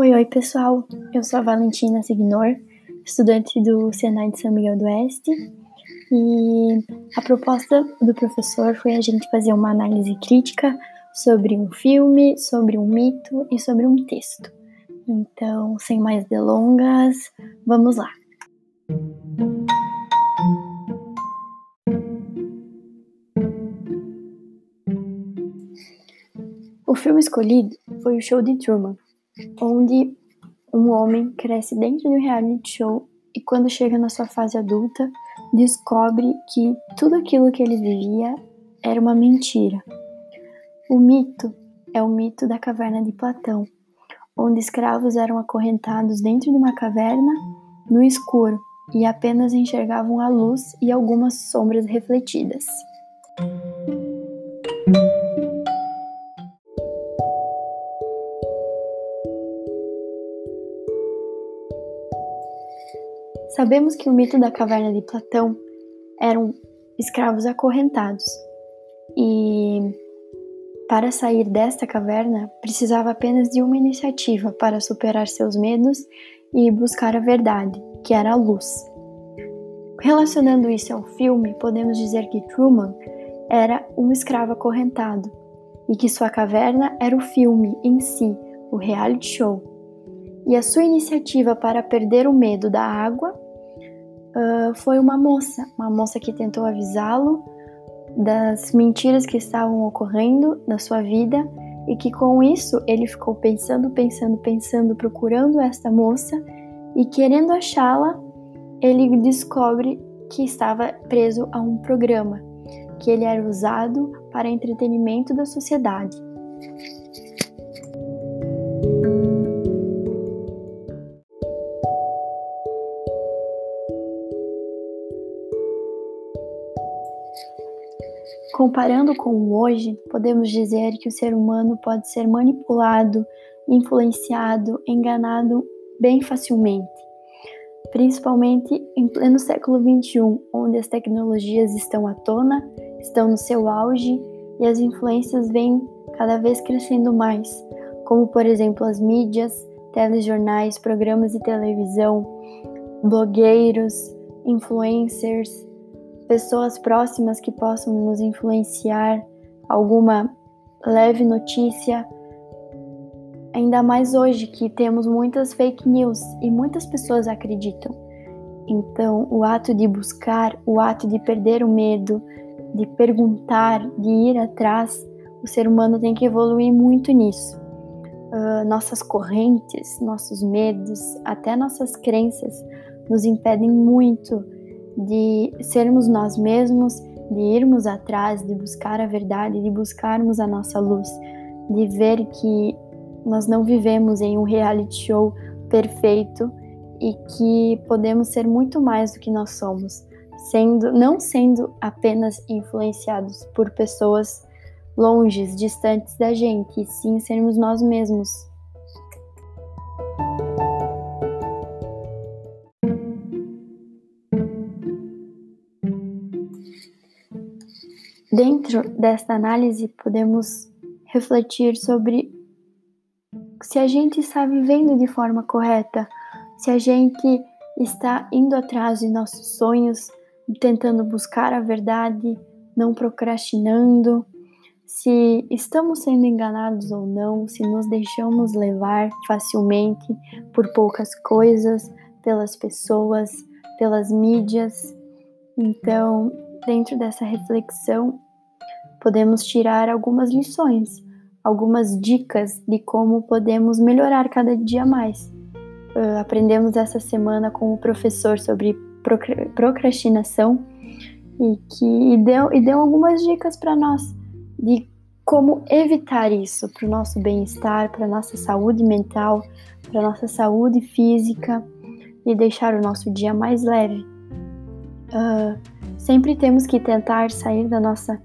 Oi, oi pessoal, eu sou a Valentina Signor, estudante do Senai de São Miguel do Oeste e a proposta do professor foi a gente fazer uma análise crítica sobre um filme, sobre um mito e sobre um texto. Então, sem mais delongas, vamos lá. O filme escolhido foi o Show de Truman, onde um homem cresce dentro de um reality show e quando chega na sua fase adulta, descobre que tudo aquilo que ele vivia era uma mentira. O mito é o mito da caverna de Platão, onde escravos eram acorrentados dentro de uma caverna no escuro e apenas enxergavam a luz e algumas sombras refletidas. Sabemos que o mito da caverna de Platão eram escravos acorrentados e para sair desta caverna precisava apenas de uma iniciativa para superar seus medos e buscar a verdade, que era a luz. Relacionando isso ao filme, podemos dizer que Truman era um escravo acorrentado e que sua caverna era o filme em si, o reality show. E a sua iniciativa para perder o medo da água uh, foi uma moça, uma moça que tentou avisá-lo das mentiras que estavam ocorrendo na sua vida e que com isso ele ficou pensando, pensando, pensando, procurando esta moça e querendo achá-la, ele descobre que estava preso a um programa, que ele era usado para entretenimento da sociedade. Comparando com hoje, podemos dizer que o ser humano pode ser manipulado, influenciado, enganado bem facilmente, principalmente em pleno século XXI, onde as tecnologias estão à tona, estão no seu auge e as influências vêm cada vez crescendo mais, como por exemplo as mídias, telejornais, programas de televisão, blogueiros, influencers, pessoas próximas que possam nos influenciar, alguma leve notícia. Ainda mais hoje que temos muitas fake news e muitas pessoas acreditam. Então, o ato de buscar, o ato de perder o medo, de perguntar, de ir atrás, o ser humano tem que evoluir muito nisso. Uh, nossas correntes, nossos medos, até nossas crenças nos impedem muito de sermos nós mesmos, de irmos atrás, de buscar a verdade, de buscarmos a nossa luz, de ver que nós não vivemos em um reality show perfeito e que podemos ser muito mais do que nós somos, sendo não sendo apenas influenciados por pessoas longes, distantes da gente, e sim sermos nós mesmos. Dentro desta análise, podemos refletir sobre se a gente está vivendo de forma correta, se a gente está indo atrás de nossos sonhos, tentando buscar a verdade, não procrastinando, se estamos sendo enganados ou não, se nos deixamos levar facilmente por poucas coisas, pelas pessoas, pelas mídias. Então, dentro dessa reflexão, podemos tirar algumas lições, algumas dicas de como podemos melhorar cada dia mais. Uh, aprendemos essa semana com o professor sobre procrastinação e que e deu, e deu algumas dicas para nós de como evitar isso para o nosso bem-estar, para nossa saúde mental, para nossa saúde física e deixar o nosso dia mais leve. Uh, Sempre temos que tentar sair da nossa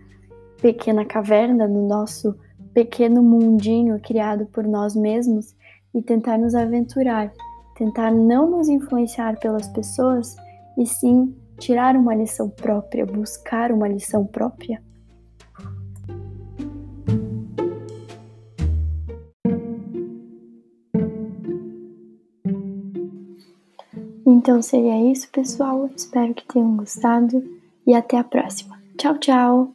pequena caverna, do nosso pequeno mundinho criado por nós mesmos e tentar nos aventurar, tentar não nos influenciar pelas pessoas e sim tirar uma lição própria, buscar uma lição própria. Então seria isso, pessoal. Espero que tenham gostado e até a próxima. Tchau, tchau!